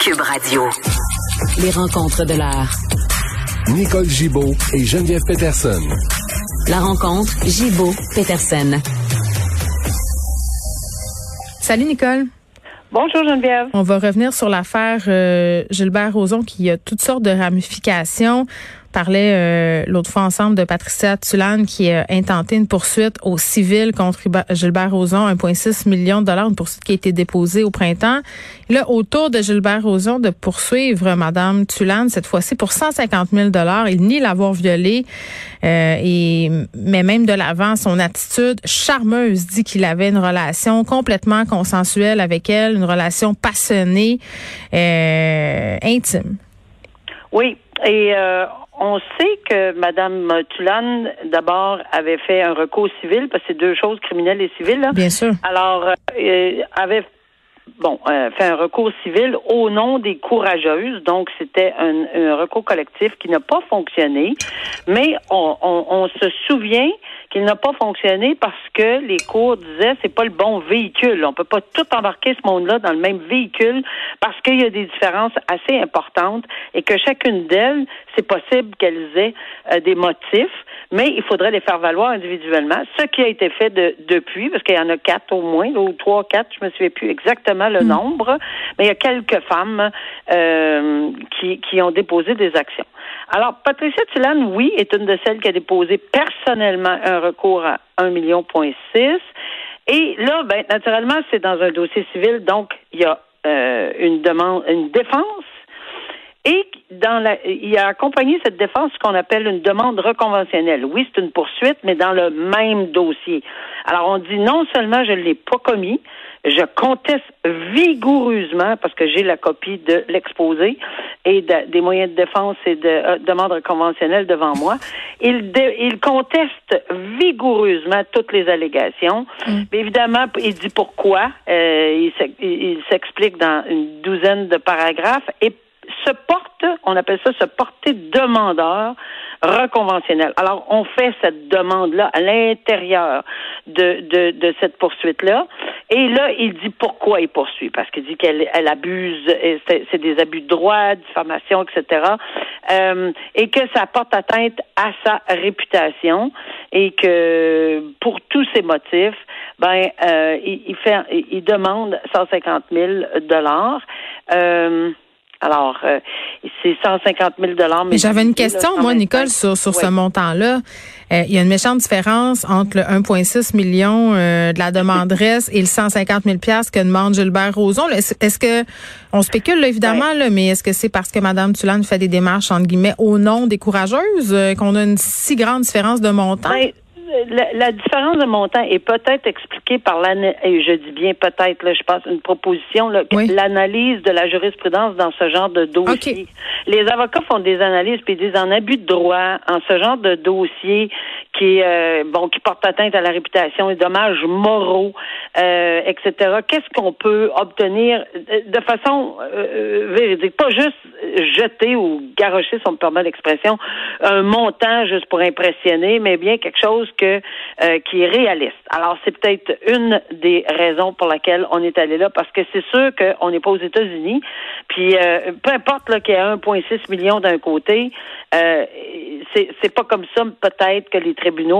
Cube Radio. Les rencontres de l'art. Nicole Gibaud et Geneviève Peterson. La rencontre Gibaud-Peterson. Salut Nicole. Bonjour Geneviève. On va revenir sur l'affaire euh, Gilbert Rozon qui a toutes sortes de ramifications parlait euh, l'autre fois ensemble de Patricia Tulane qui a intenté une poursuite au civil contre Gilbert Rozon, 1,6 million de dollars, une poursuite qui a été déposée au printemps. là, autour de Gilbert Rozon, de poursuivre Madame Tulane, cette fois-ci pour 150 000 dollars. Il nie l'avoir violée, euh, et mais même de l'avant, son attitude charmeuse dit qu'il avait une relation complètement consensuelle avec elle, une relation passionnée, euh, intime. Oui, et euh, on sait que Mme Tulane, d'abord, avait fait un recours civil, parce que c'est deux choses, criminelles et civiles. Là. Bien sûr. Alors, euh, avait bon, euh, fait un recours civil au nom des courageuses. Donc, c'était un, un, recours collectif qui n'a pas fonctionné. Mais on, on, on se souvient qu'il n'a pas fonctionné parce que les cours disaient c'est pas le bon véhicule. On peut pas tout embarquer ce monde-là dans le même véhicule parce qu'il y a des différences assez importantes et que chacune d'elles, c'est possible qu'elles aient euh, des motifs, mais il faudrait les faire valoir individuellement. Ce qui a été fait de, depuis, parce qu'il y en a quatre au moins, ou trois, quatre, je me souviens plus exactement le hmm. nombre, mais il y a quelques femmes euh, qui, qui ont déposé des actions. Alors, Patricia Tulane, oui, est une de celles qui a déposé personnellement un recours à 1,6 million. Et là, ben, naturellement, c'est dans un dossier civil, donc il y a euh, une demande, une défense. Et dans la, il a accompagné cette défense ce qu'on appelle une demande reconventionnelle. Oui, c'est une poursuite, mais dans le même dossier. Alors, on dit non seulement je ne l'ai pas commis, je conteste vigoureusement, parce que j'ai la copie de l'exposé et des moyens de défense et de euh, demande conventionnelle devant moi. Il, il conteste vigoureusement toutes les allégations. Mm. Mais évidemment, il dit pourquoi. Euh, il s'explique dans une douzaine de paragraphes et se porte, on appelle ça se porter demandeur reconventionnel. Alors, on fait cette demande-là à l'intérieur de, de, cette poursuite-là. Et là, il dit pourquoi il poursuit. Parce qu'il dit qu'elle elle abuse, c'est des abus de droit, diffamation, etc. Euh, et que ça porte atteinte à sa réputation et que pour tous ces motifs, ben, euh, il, il, fait, il demande 150 000 dollars. Euh, alors, euh, c'est 150 000 Mais j'avais une question, moi, Nicole, sur, sur ce montant-là. Euh, il y a une méchante différence entre le 1,6 million euh, de la demanderesse et le 150 000 que demande Gilbert Rozon. Est-ce que on spécule évidemment, là, mais est-ce que c'est parce que Mme Tulane fait des démarches entre guillemets au nom des courageuses qu'on a une si grande différence de montant? Ben, la, différence de montant est peut-être expliquée par l'analyse, et je dis bien peut-être, là, je pense une proposition, l'analyse de la jurisprudence dans ce genre de dossier. Les avocats font des analyses puis disent en abus de droit, en ce genre de dossier qui euh, bon qui porte atteinte à la réputation, et dommages moraux, euh, etc. Qu'est-ce qu'on peut obtenir de façon euh, véridique, pas juste jeter ou garrocher, si on me permet l'expression, un montant juste pour impressionner, mais bien quelque chose que euh, qui est réaliste. Alors, c'est peut-être une des raisons pour laquelle on est allé là, parce que c'est sûr qu'on n'est pas aux États-Unis. Puis, euh, peu importe qu'il y ait 1,6 million d'un côté, euh, c'est pas comme ça peut-être que les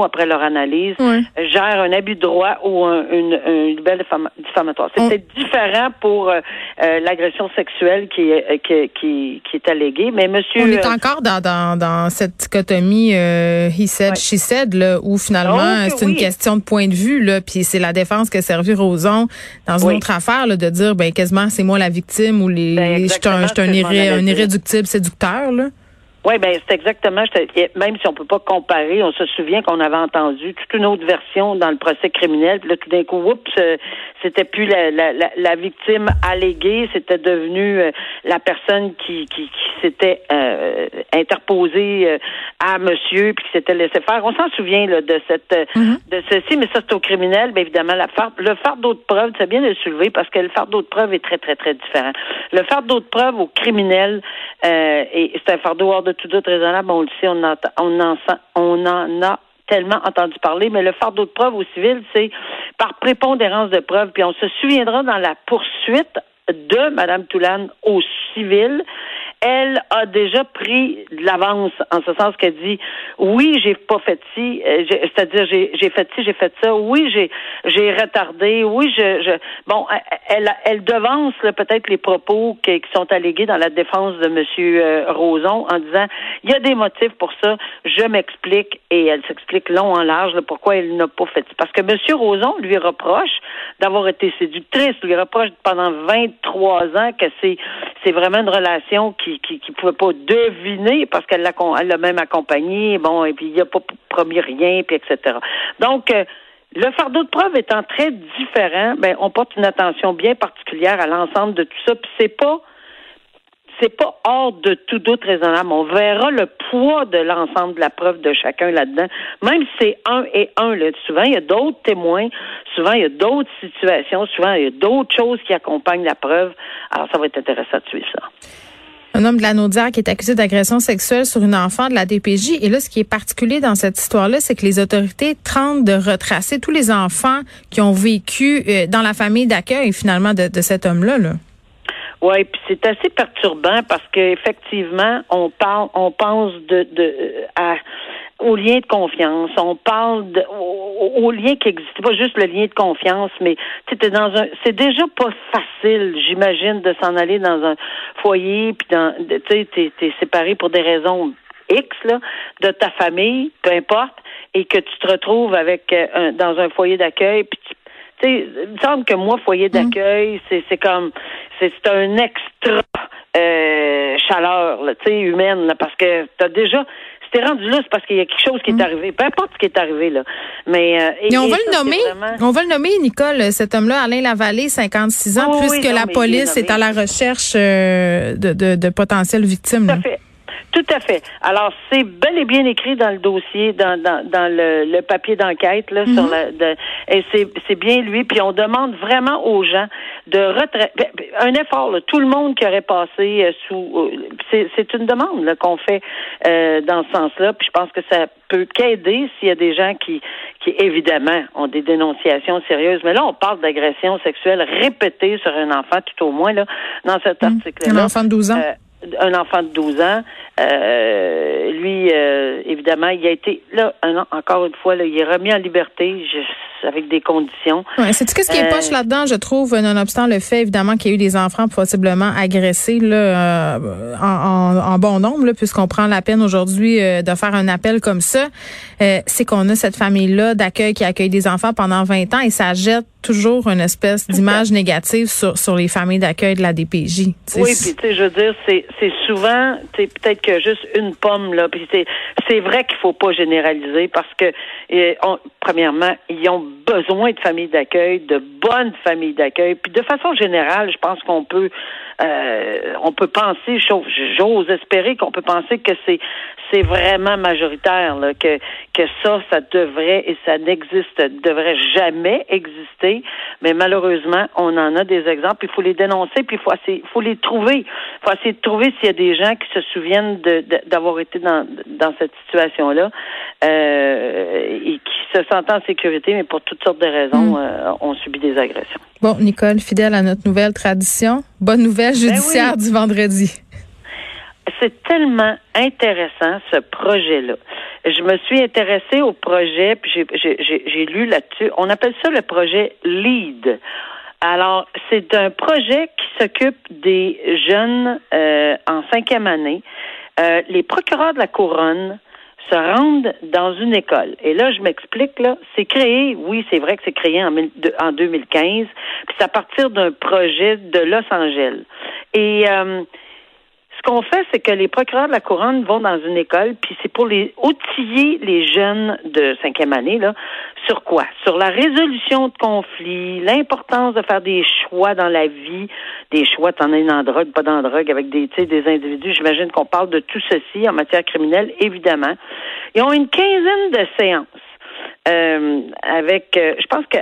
après leur analyse, gèrent un abus de droit ou une, une nouvelle diffamatoire. C'est peut-être différent pour euh, euh, l'agression sexuelle qui est, qui, qui, qui, est alléguée, mais monsieur... On est encore dans, dans, dans cette dichotomie he said, she said, là, où finalement oh, c'est une question de point de vue, là, puis c'est la défense que servi Roson dans une autre affaire, là, de dire, ben quasiment c'est moi la victime ou les, ben, je suis un, un, irréductible séducteur, là. Oui, ben c'est exactement. Même si on peut pas comparer, on se souvient qu'on avait entendu toute une autre version dans le procès criminel. Puis là, tout d'un coup, oups, euh, c'était plus la, la, la, victime alléguée, c'était devenu euh, la personne qui, qui, qui s'était euh, interposée à monsieur puis qui s'était laissé faire. On s'en souvient là, de cette mm-hmm. de ceci, mais ça c'est au criminel. Bien évidemment, la le fardeau de preuve, c'est bien de le soulever parce que le fardeau de preuve est très très très différent. Le fardeau de preuve au criminel, et c'est un fardeau hors de tout doute raisonnable, on le sait, on, en, on, en, on en a tellement entendu parler, mais le fardeau de preuve au civil, c'est par prépondérance de preuve. Puis on se souviendra dans la poursuite de Mme Toulane au civil elle a déjà pris de l'avance en ce sens qu'elle dit oui, j'ai pas fait ci, euh, c'est-à-dire j'ai, j'ai fait ci, j'ai fait ça, oui, j'ai j'ai retardé, oui, je, je bon, elle elle devance peut-être les propos qui, qui, sont allégués dans la défense de monsieur Roson en disant il y a des motifs pour ça, je m'explique et elle s'explique long en large là, pourquoi elle n'a pas fait parce que monsieur Roson lui reproche d'avoir été séductrice, lui reproche pendant 23 ans que c'est c'est vraiment une relation qui pouvait pas deviner parce qu'elle l'a, elle l'a même accompagné, bon, et puis il a pas promis rien, puis etc. Donc, euh, le fardeau de preuve étant très différent, ben, on porte une attention bien particulière à l'ensemble de tout ça, puis c'est pas c'est pas hors de tout doute raisonnable. On verra le poids de l'ensemble de la preuve de chacun là-dedans. Même si c'est un et un, là, souvent il y a d'autres témoins, souvent il y a d'autres situations, souvent il y a d'autres choses qui accompagnent la preuve. Alors ça va être intéressant de suivre ça. Un homme de la Naudière qui est accusé d'agression sexuelle sur une enfant de la DPJ. Et là, ce qui est particulier dans cette histoire-là, c'est que les autorités tentent de retracer tous les enfants qui ont vécu euh, dans la famille d'accueil, finalement, de, cet homme-là. Là. Oui, puis c'est assez perturbant parce qu'effectivement, on parle, on pense de, de à au lien de confiance. On parle de, lien qui existe, pas juste le lien de confiance, mais tu dans un, c'est déjà pas facile, j'imagine, de s'en aller dans un foyer, puis dans, tu sais, t'es, t'es séparé pour des raisons X là, de ta famille, peu importe, et que tu te retrouves avec euh, un, dans un foyer d'accueil, puis tu sais, il me semble que moi, foyer mmh. d'accueil, c'est, c'est comme, c'est, c'est un extra euh, chaleur, tu sais, humaine, là, parce que t'as déjà, c'était rendu là, c'est parce qu'il y a quelque chose qui est mm. arrivé. Peu importe ce qui est arrivé, là. Mais, euh, on va le nommer. On va le nommer, Nicole, cet homme-là, Alain Lavallée, 56 ans, puisque la police est, à la recherche euh, de, de, de potentielles victimes. Tout à fait. Tout à fait. Alors, c'est bel et bien écrit dans le dossier, dans, dans, dans le, le papier d'enquête, là, sur mhm. la, de, et c'est, bien lui. Puis on demande vraiment aux gens de retraiter ben, ben, un effort. Là, tout le monde qui aurait passé euh, sous, euh, c'est, une demande qu'on fait euh, dans ce sens-là. Puis je pense que ça peut qu'aider s'il y a des gens qui, qui évidemment ont des dénonciations sérieuses. Mais là, on parle d'agression sexuelle répétée sur un enfant, tout au moins là, dans cet mhm. article-là. Un enfant de 12 ans un enfant de 12 ans. Euh, lui, euh, évidemment, il a été là un, encore une fois, là, il est remis en liberté avec des conditions. Ouais, c'est ce qui est poche euh, là-dedans, je trouve, nonobstant le fait évidemment qu'il y a eu des enfants possiblement agressés là, en, en, bon nombre, puisqu'on prend la peine aujourd'hui de faire un appel comme ça, c'est qu'on a cette famille-là d'accueil qui accueille des enfants pendant 20 ans et ça jette toujours une espèce d'image négative sur, sur les familles d'accueil de la DPJ. oui, puis tu sais, je veux dire, c'est c'est souvent, peut-être juste une pomme là. Puis c'est vrai qu'il faut pas généraliser parce que premièrement, ils ont besoin de familles d'accueil, de bonnes familles d'accueil. Puis de façon générale, je pense qu'on peut euh, on peut penser, j'ose espérer qu'on peut penser que c'est c'est vraiment majoritaire, là, que que ça, ça devrait et ça n'existe, devrait jamais exister. Mais malheureusement, on en a des exemples. Il faut les dénoncer, puis il faut il faut les trouver. Il faut essayer de trouver s'il y a des gens qui se souviennent de, d'avoir été dans dans cette situation-là euh, et qui se sentent en sécurité, mais pour toutes sortes de raisons, mm. euh, ont subi des agressions. Bon, Nicole, fidèle à notre nouvelle tradition, bonne nouvelle ben judiciaire du vendredi. C'est tellement intéressant ce projet-là. Je me suis intéressée au projet, puis j'ai lu là-dessus. On appelle ça le projet LEAD. Alors, c'est un projet qui s'occupe des jeunes euh, en cinquième année. Euh, les procureurs de la couronne se rendent dans une école. Et là, je m'explique, là, c'est créé, oui, c'est vrai que c'est créé en, en 2015, puis c'est à partir d'un projet de Los Angeles. Et euh, ce qu'on fait, c'est que les procureurs de la couronne vont dans une école, puis c'est pour les outiller les jeunes de cinquième année, là, sur quoi? Sur la résolution de conflits, l'importance de faire des choix dans la vie, des choix, t'en as dans drogue, pas dans drogue, avec des, des individus. J'imagine qu'on parle de tout ceci en matière criminelle, évidemment. Ils ont une quinzaine de séances euh, avec, euh, je pense que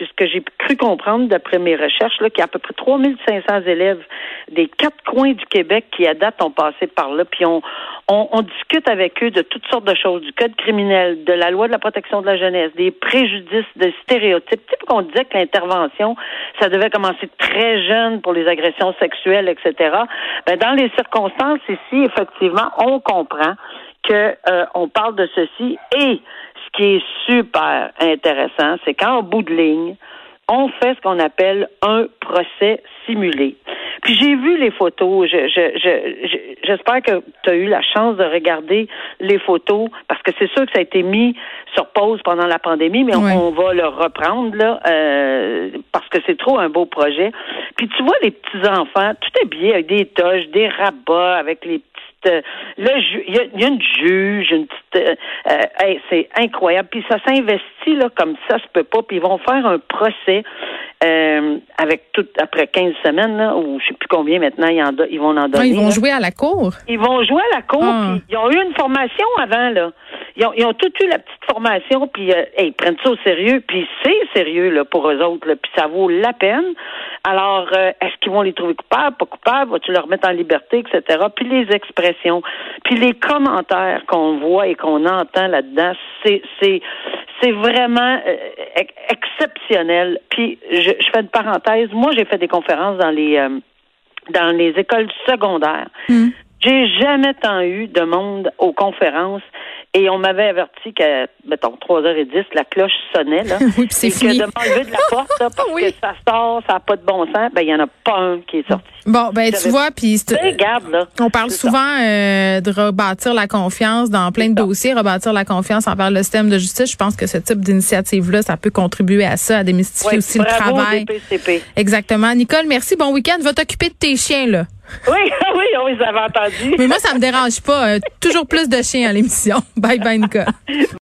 ce que j'ai cru comprendre d'après mes recherches, là, qu'il y a à peu près 3500 élèves des quatre coins du Québec qui à date ont passé par là, puis on, on, discute avec eux de toutes sortes de choses, du code criminel, de la loi de la protection de la jeunesse, des préjudices, des stéréotypes. Tu sais, qu'on disait que l'intervention, ça devait commencer très jeune pour les agressions sexuelles, etc. Ben, dans les circonstances ici, effectivement, on comprend que euh, on parle de ceci et qui est super intéressant, c'est qu'en bout de ligne, on fait ce qu'on appelle un procès simulé. Puis j'ai vu les photos. Je, je, j'espère que tu as eu la chance de regarder les photos parce que c'est sûr que ça a été mis sur pause pendant la pandémie, mais on, va le reprendre là euh, parce que c'est trop un beau projet. Puis tu vois les petits enfants, tout est bien avec des toches, des rabats, avec les là, il y, a une juge, une petite. Euh, euh, c'est incroyable. Puis ça s'investit là comme ça se peut pas. Puis ils vont faire un procès euh, avec tout après 15 semaines, là, ou je sais plus combien maintenant ils, en ils vont en donner. ils vont jouer à la cour? Ils vont jouer à la cour. Ah. ils ont eu une formation avant là. Ils ont, ils ont tout eu la petite formation, puis euh, ils prennent ça au sérieux, puis c'est sérieux là pour eux autres, là, puis ça vaut la peine. Alors, euh, est-ce qu'ils vont les trouver coupables, pas coupables, vas-tu leur mettre en liberté, etc. Puis les expressions, puis les commentaires qu'on voit et qu'on entend là-dedans, c'est c'est c'est vraiment euh, exceptionnel. Puis je, je, fais une parenthèse. Moi, j'ai fait des conférences dans les euh, dans les écoles secondaires. Hmm. J'ai jamais tant eu de monde aux conférences et on m'avait averti que, mettons, 3h10, la cloche sonnait, là. oui, c'est fini. que de m'enlever de la porte, là, parce que ça sort, ça n'a pas de bon sens, ben, il n'y en a pas un qui est sorti. Bon, ben, tu vois, puis Regarde, là. On parle souvent euh, de rebâtir la confiance dans plein de dossiers, rebâtir la confiance envers le système de justice. Je pense que ce type d'initiative-là, ça peut contribuer à ça, à démystifier aussi le travail. Exactement. Nicole, merci. Bon week-end. Va t'occuper de tes chiens, là. Oui, oui, on les avait entendus. Mais moi, ça me dérange pas. Euh, toujours plus de chiens à l'émission. Bye bye, Nicole.